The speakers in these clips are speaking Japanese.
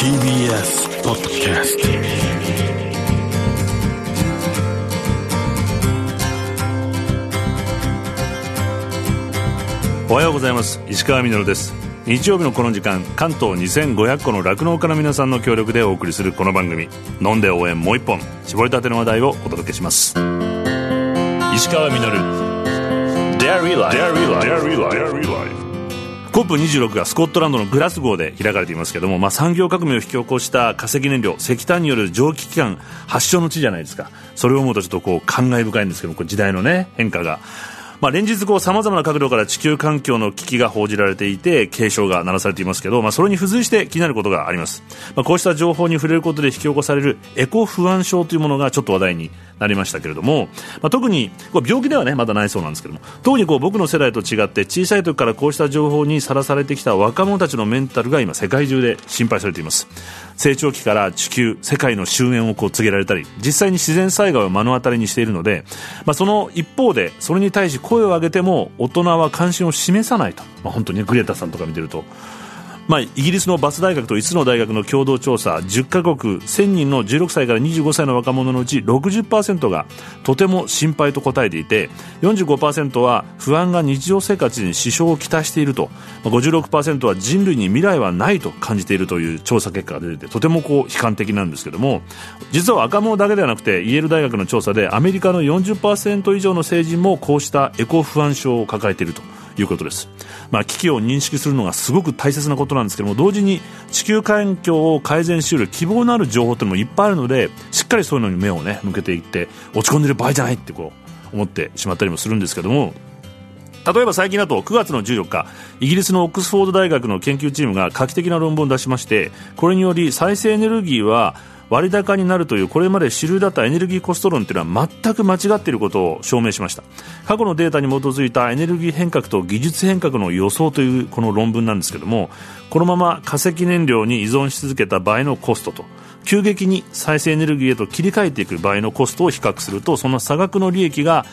TBS ポッドキャストおはようございます。石川みのるです。日曜日のこの時間関東2500個の酪農家の皆さんの協力でお送りするこの番組「飲んで応援もう一本」絞りたての話題をお届けします。石川みのる。Dairy Life COP26 がスコットランドのグラスゴーで開かれていますけども、まあ、産業革命を引き起こした化石燃料石炭による蒸気機関発祥の地じゃないですか。それを思うとちょっとこう感慨深いんですけど時代のね変化が。まあ、連日さまざまな角度から地球環境の危機が報じられていて警鐘が鳴らされていますけど、まあ、それに付随して気になることがあります、まあ、こうした情報に触れることで引き起こされるエコ不安症というものがちょっと話題になりましたけれども、まあ、特にこれ病気ではねまだないそうなんですけども特にこう僕の世代と違って小さい時からこうした情報にさらされてきた若者たちのメンタルが今世界中で心配されています。成長期から地球世界の終焉をこう告げられたり実際に自然災害を目の当たりにしているので、まあ、その一方でそれに対し声を上げても大人は関心を示さないと、まあ、本当にグレタさんとか見てると。まあ、イギリスのバス大学と5つの大学の共同調査10カ国1000人の16歳から25歳の若者のうち60%がとても心配と答えていて45%は不安が日常生活に支障をきたしていると56%は人類に未来はないと感じているという調査結果が出ていてとてもこう悲観的なんですけども実は若者だけではなくてイェール大学の調査でアメリカの40%以上の成人もこうしたエコ不安症を抱えていると。いうことです、まあ、危機を認識するのがすごく大切なことなんですけども同時に地球環境を改善しうる希望のある情報というのもいっぱいあるのでしっかりそういうのに目を、ね、向けていって落ち込んでる場合じゃないってこう思ってしまったりもするんですけども例えば最近だと9月の14日イギリスのオックスフォード大学の研究チームが画期的な論文を出しましてこれにより再生エネルギーは割高になるというこれまで主流だったエネルギーコスト論というのは全く間違っていることを証明しました。過去のデータに基づいたエネルギー変革と技術変革の予想というこの論文なんですけどもこのまま化石燃料に依存し続けた場合のコストと急激に再生エネルギーへと切り替えていく場合のコストを比較するとその差額の利益が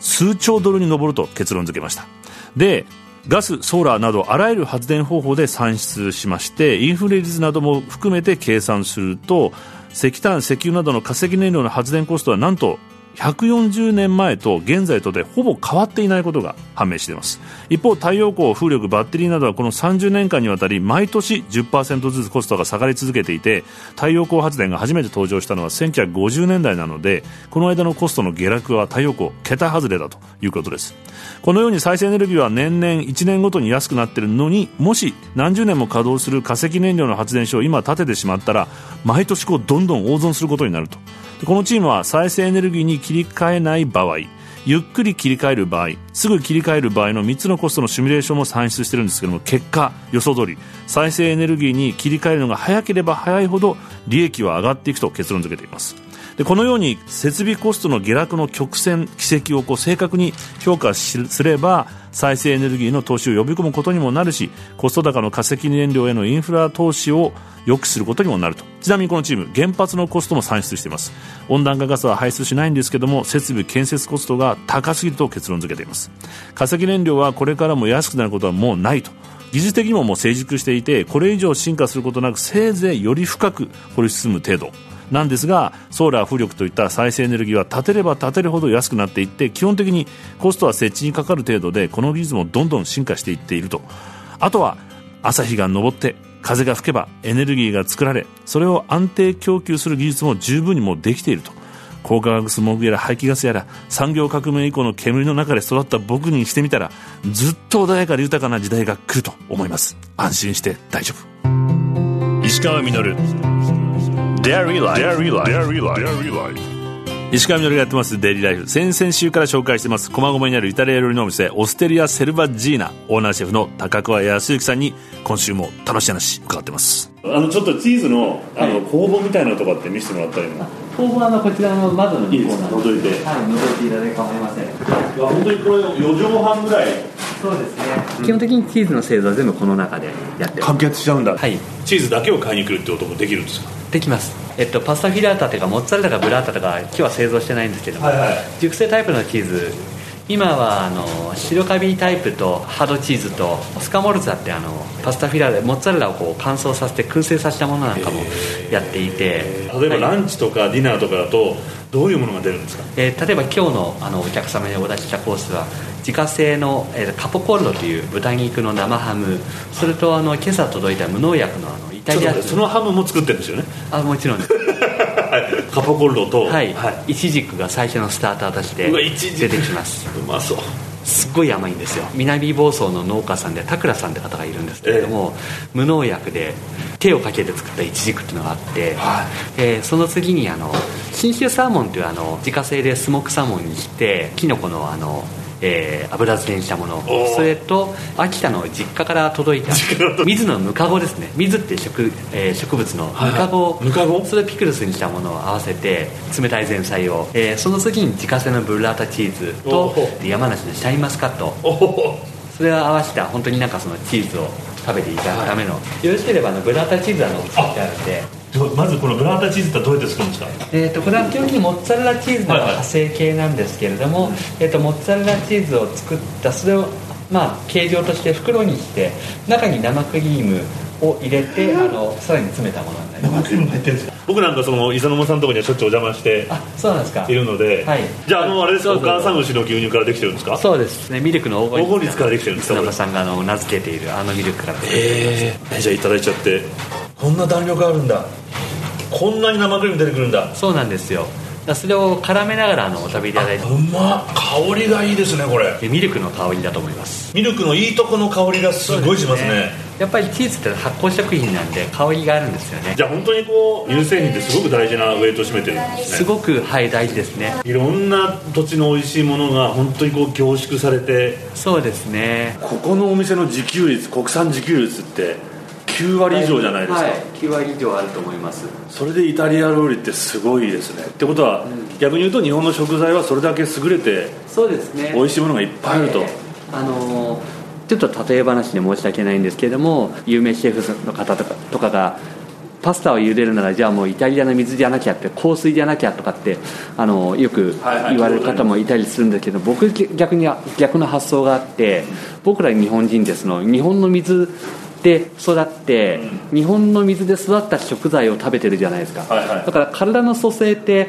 数兆ドルに上ると結論付けました。でガス、ソーラーなどあらゆる発電方法で算出しましてインフレ率なども含めて計算すると石炭、石油などの化石燃料の発電コストはなんと140年前と現在とでほぼ変わっていないことが判明しています。一方太陽光風力バッテリーなどはこの30年間にわたり毎年10%ずつコストが下がり続けていて太陽光発電が初めて登場したのは1950年代なのでこの間のコストの下落は太陽光桁外れだということです。このように再生エネルギーは年々1年ごとに安くなっているのにもし何十年も稼働する化石燃料の発電所を今建ててしまったら毎年こうどんどん大損することになると。このチームは再生エネルギーに切り替えない場合ゆっくり切り替える場合すぐ切り替える場合の3つのコストのシミュレーションも算出しているんですけども結果予想通り再生エネルギーに切り替えるのが早ければ早いほど利益は上がっていくと結論付けています。でこのように設備コストの下落の曲線軌跡をこう正確に評価すれば再生エネルギーの投資を呼び込むことにもなるしコスト高の化石燃料へのインフラ投資を良くすることにもなると。ちなみにこのチーム原発のコストも算出しています。温暖化ガスは排出しないんですけども設備建設コストが高すぎると結論付けています。化石燃料はこれからも安くなることはもうないと。技術的にももう成熟していてこれ以上進化することなくせいぜいより深く掘り進む程度。なんですがソーラー風力といった再生エネルギーは建てれば建てるほど安くなっていって基本的にコストは設置にかかる程度でこの技術もどんどん進化していっていると。あとは朝日が昇って風が吹けばエネルギーが作られそれを安定供給する技術も十分にもできていると。高化学スモーグやら排気ガスやら産業革命以降の煙の中で育った僕にしてみたらずっと穏やかで豊かな時代が来ると思います。安心して大丈夫。石川稔.石川みのりがやってますデイリーライフ先々週から紹介してます駒込にあるイタリア料理のお店オステリア・セルバジーナ。オーナーシェフの高桑康之さんに今週も楽しい話伺ってます。あのちょっとチーズのあの工房みたいなとこって見せてもらったりも工房はこちらの窓のいいですか覗いて。はい覗いていただいて構いません。本当にこれ4畳半ぐらい。そうですね、うん、基本的にチーズの製造は全部この中でやって完結しちゃうんだ。はい。チーズだけを買いに来るってこともできるんですか？できます。えっと、パスタフィラータというかモッツァレラかブラータとか今日は製造してないんですけども、はいはい、熟成タイプのチーズ今はあの白カビタイプとハードチーズとスカモルザってあのパスタフィラでモッツァレラをこう乾燥させて燻製させたものなんかもやっていて。例えばランチとかディナーとかだとどういうものが出るんですか、えー例えば今日のあのお客様にお出ししたコースは自家製の、えーカポコッロという豚肉の生ハム。それとあの今朝届いた無農薬のあのイタリアそのハムも作ってるんですよね？あもちろんですカポコッロとはい、イチジクが最初のスターターとして出てきます。うまそう。すっごい甘いんですよ。南房総の農家さんで田倉さんって方がいるんですけれども、無農薬で手をかけて作ったイチジクっていうのがあって、はえーその次にあの信州サーモンというあの自家製でスモークサーモンにしてキノコのあのえー油漬けにしたものー。それと秋田の実家から届いた水のムカゴですね。水って植,、えー植物のムカゴ、はいはいムカゴ？それをピクルスにしたものを合わせて冷たい前菜を、えーその次に自家製のブッラータチーズと山梨のシャインマスカット。それを合わせた本当になんかそのチーズを食べていただくための、よろしければあのブッラータチーズあの作ってあるんでまずこのブラータチーズってどうやって作るんですか？えー、とこれは基本的にモッツァレラチーズの派生系なんですけれども、えー、とモッツァレラチーズを作ったそれをまあ形状として袋にして中に生クリームを入れて、あのさらに詰めたものになります。生クリーム入ってるんですか？僕なんかその磯沼さんのところにはしょっちゅうお邪魔してあそうなんですか。いるので、はい。じゃああのあれですか？お母さん牛の牛乳からできてるんですか？そうです。ねミルクの黄金律から。できてるんですか？磯沼さんがあの名付けているあのミルクから。えー、じゃあいただいちゃってこんな弾力あるんだ。こんなに生クリーム出てくるんだ。そうなんですよ。それを絡めながらあのお食べいただいて。うまっ。香りがいいですねこれ。でミルクの香りだと思います。ミルクのいいとこの香りがすごいしますね。やっぱりチーズって発酵食品なんで香りがあるんですよね。じゃあ本当にこう乳製品ってすごく大事なウェイトを占めてるんですね。すごくはい大事ですね。いろんな土地の美味しいものが本当にこう凝縮されて。そうですね。ここのお店の自給率国産自給率って9割以上じゃないですか、はい、9割以上あると思います。それでイタリア料理ってすごいですね。ってことは、逆に言うと日本の食材はそれだけ優れてそうですね。美味しいものがいっぱいあると、あのーちょっと例え話で申し訳ないんですけれども有名シェフの方とかとかがパスタを茹でるならじゃあもうイタリアの水じゃなきゃって香水じゃなきゃとかってあのよく言われる方もいたりするんですけど僕逆に逆の発想があって僕ら日本人ですの日本の水で育って日本の水で育った食材を食べてるじゃないですか。はいはい。だから体の組成って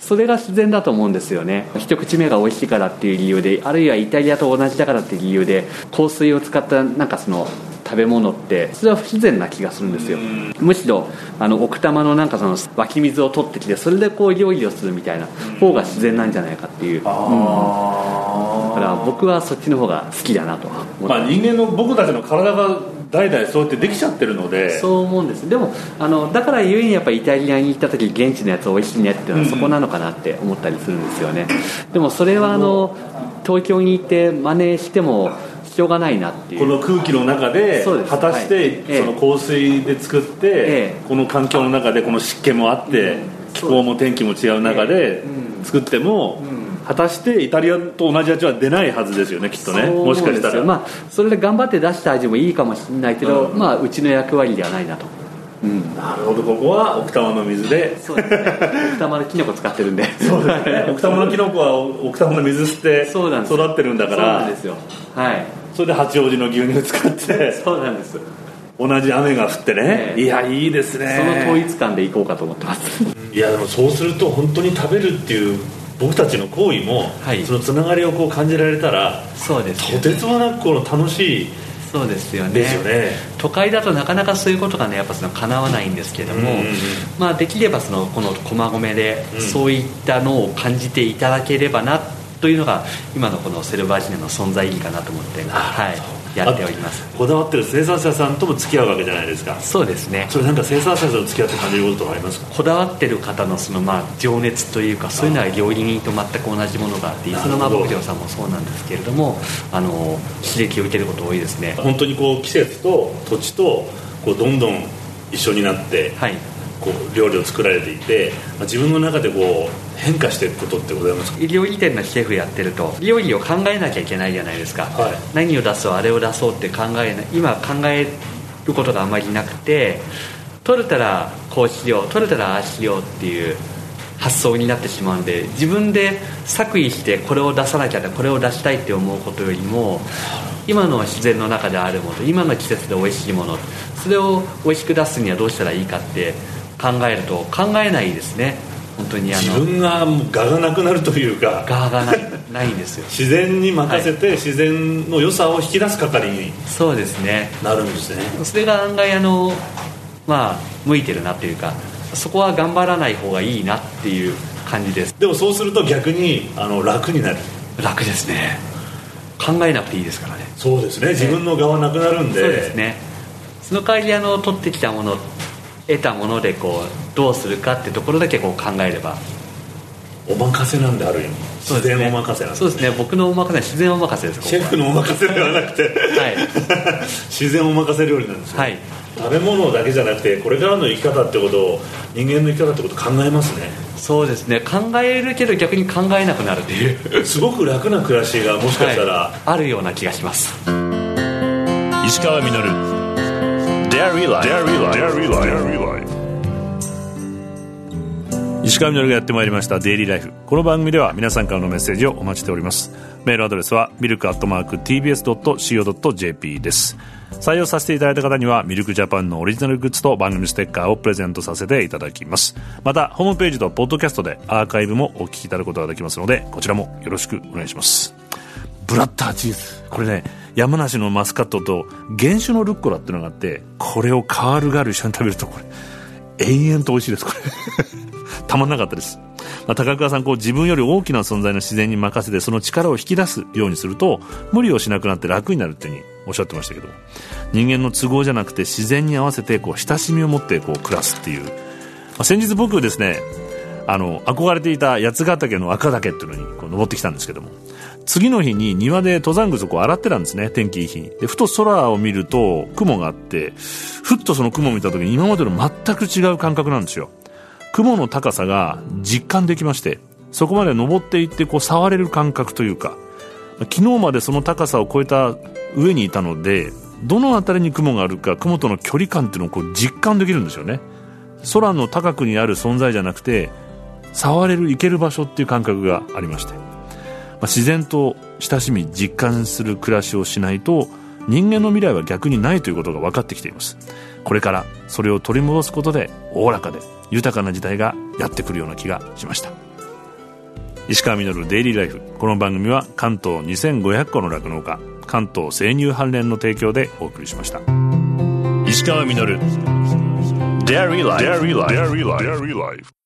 それが自然だと思うんですよね。一口目が美味しいからっていう理由であるいはイタリアと同じだからっていう理由で香水を使ったなんかその食べ物ってそれは不自然な気がするんですよ。むしろあの奥多摩のなんかその湧き水を取ってきてそれでこう料理をするみたいな方が自然なんじゃないかっていう、うん。だから僕はそっちの方が好きだなと思ってまあ人間の僕たちの体が代々そうやってできちゃってるので。そう思うんです。でもあのだからゆえにやっぱりイタリアに行った時現地のやつ美味しいねっていうのはそこなのかなって思ったりするんですよね、でもそれはあの東京に行って真似してもしょうがないなっていう。この空気の中で果たして、その香水で作って、ええ。この環境の中でこの湿気もあって、うん。気候も天気も違う中で作っても、果たしてイタリアと同じ味は出ないはずですよねきっとね。もしかしたら、まあそれで頑張って出した味もいいかもしれないけど、うん。まあうちの役割ではないなと。うん。なるほど。ここは奥多摩の水で。そうですね。奥多摩のキノコ使ってるんで。そうですね。奥多摩のキノコは奥多摩の水吸ってそうなんです。育ってるんだかそうならんですよ。はい。それで八王子の牛乳使って。そうなんです。同じ雨が降ってね、ええ。いやいいですね。その統一感でいこうかと思ってます。いやでもそうすると本当に食べるっていう僕たちの行為も、はい。そのつながりをこう感じられたらそうですとてつもなくこの楽しいそうですよね。ですよね。都会だとなかなかそういうことがねやっぱその叶わないんですけども、うんうんうん。まあ、できればそのこの駒込でうん。そういったのを感じていただければなというのが今のこのセルバージネの存在意義かなと思って、はい、やっております。こだわってる生産者さんとも付き合うわけじゃないですか。そうですね。それなんか生産者さんと付き合って感じることとかあります？かこだわってる方のそのまあ情熱というかそういうのは料理人と全く同じものがあって磯沼牧場さんもそうなんですけれどもあの刺激を受けること多いですね。本当にこう季節と土地とこうどんどん一緒になってはいこう料理を作られていてまあ自分の中でこう変化していくことってございますか？料理店のシェフやってると料理を考えなきゃいけないじゃないですか、はい。何を出そうあれを出そうって考えない今考えることがあまりなくて取れたらこうしよう取れたらああしようっていう発想になってしまうんで自分で作為してこれを出さなきゃこれを出したいって思うことよりも今の自然の中であるもの今の季節で美味しいものそれを美味しく出すにはどうしたらいいかって考えると考えないですね。本当にあの自分が我がなくなるというか我がないないんですよ。自然に任せて、自然の良さを引き出す係にそうですね。なるんですね。それが案外あのまあ向いてるなというかそこは頑張らない方がいいなっていう感じです。でもそうすると逆にあの楽になる。楽ですね。考えなくていいですからね。そうですね。自分の側なくなるんで、そうですね。その代わりあの取ってきたもの得たものでこうどうするかってところだけこう考えれば。お任せなんである意味。自然お任せなんでそうですね。僕のお任せは自然お任せです シェフのお任せではなくて、はい、自然お任せ料理なんですよ、はい、食べ物だけじゃなくてこれからの生き方ってことを人間の生き方ってこと考えますね。そうですね。考えるけど逆に考えなくなるっていう。すごく楽な暮らしがもしかしたら、はい、あるような気がします。石川稔石川みのるがやってまいりました「デイリーライフ」この番組では皆さんからのメッセージをお待ちしております。メールアドレスはミルクアットマーク TBS.CO.JP です。採用させていただいた方にはミルクジャパンのオリジナルグッズと番組ステッカーをプレゼントさせていただきます。またホームページとポッドキャストでアーカイブもお聞きいただくことができますのでこちらもよろしくお願いしますブラッターチーズ。これね山梨のマスカットと原種のルッコラっていうのがあってこれをカールガール一緒に食べるとこれ延々と美味しいですこれ。たまんなかったです、まあ、高倉さんこう自分より大きな存在の自然に任せてその力を引き出すようにすると無理をしなくなって楽になるっていうふうにおっしゃってましたけど。人間の都合じゃなくて自然に合わせてこう親しみを持ってこう暮らすっていう、まあ、先日僕ですねあの憧れていた八ヶ岳の赤岳っていうのにこう登ってきたんですけども。次の日に庭で登山靴を洗ってたんですね、天気いい日に。で、ふと空を見ると雲があって、ふっとその雲を見た時に今までの全く違う感覚なんですよ。雲の高さが実感できまして、そこまで登っていってこう触れる感覚というか、昨日までその高さを超えた上にいたので、どの辺りに雲があるか、雲との距離感っていうのをこう実感できるんですよね。空の高くにある存在じゃなくて、触れる、行ける場所っていう感覚がありまして。まあ、自然と親しみ実感する暮らしをしないと人間の未来は逆にないということが分かってきていますこれからそれを取り戻すことでおおらかで豊かな時代がやってくるような気がしました石川稔デイリーライフこの番組は関東2500個の酪農家関東生乳関連の提供でお送りしました石川稔 Dairy Life. Dairy Life. Dairy Life.